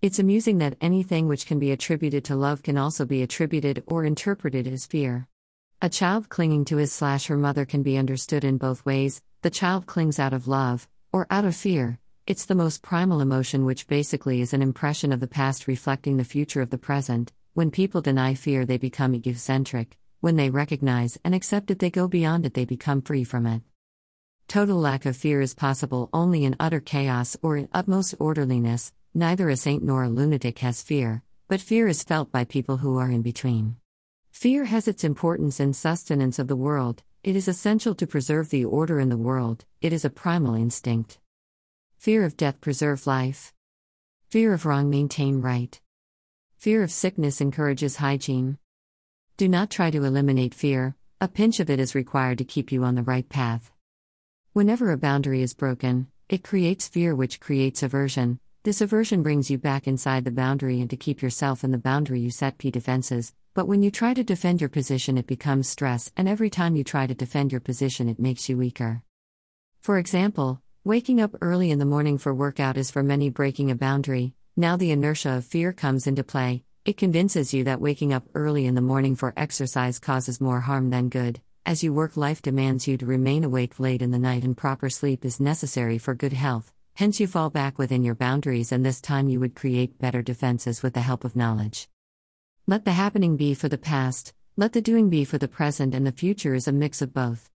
It's amusing that anything which can be attributed to love can also be attributed or interpreted as fear. A child clinging to his slash her mother can be understood in both ways. The child clings out of love, or out of fear. It's the most primal emotion, which basically is an impression of the past reflecting the future of the present. When people deny fear, they become egocentric. When they recognize and accept it, they go beyond it, they become free from it. Total lack of fear is possible only in utter chaos or in utmost orderliness, Neither a saint nor a lunatic has fear, but fear is felt by people who are in between. Fear has its importance in sustenance of the world, it is essential to preserve the order in the world, it is a primal instinct. Fear of death preserve life. Fear of wrong maintain right. Fear of sickness encourages hygiene. Do not try to eliminate fear, a pinch of it is required to keep you on the right path. Whenever a boundary is broken, it creates fear, which creates aversion, this aversion brings you back inside the boundary and to keep yourself in the boundary you set P defenses, but when you try to defend your position, it becomes stress, and every time you try to defend your position, it makes you weaker. For example, waking up early in the morning for workout is for many breaking a boundary. Now the inertia of fear comes into play. It convinces you that waking up early in the morning for exercise causes more harm than good. As you work, life demands you to remain awake late in the night, and proper sleep is necessary for good health. Hence, you fall back within your boundaries, and this time you would create better defenses with the help of knowledge. Let the happening be for the past, let the doing be for the present, and the future is a mix of both.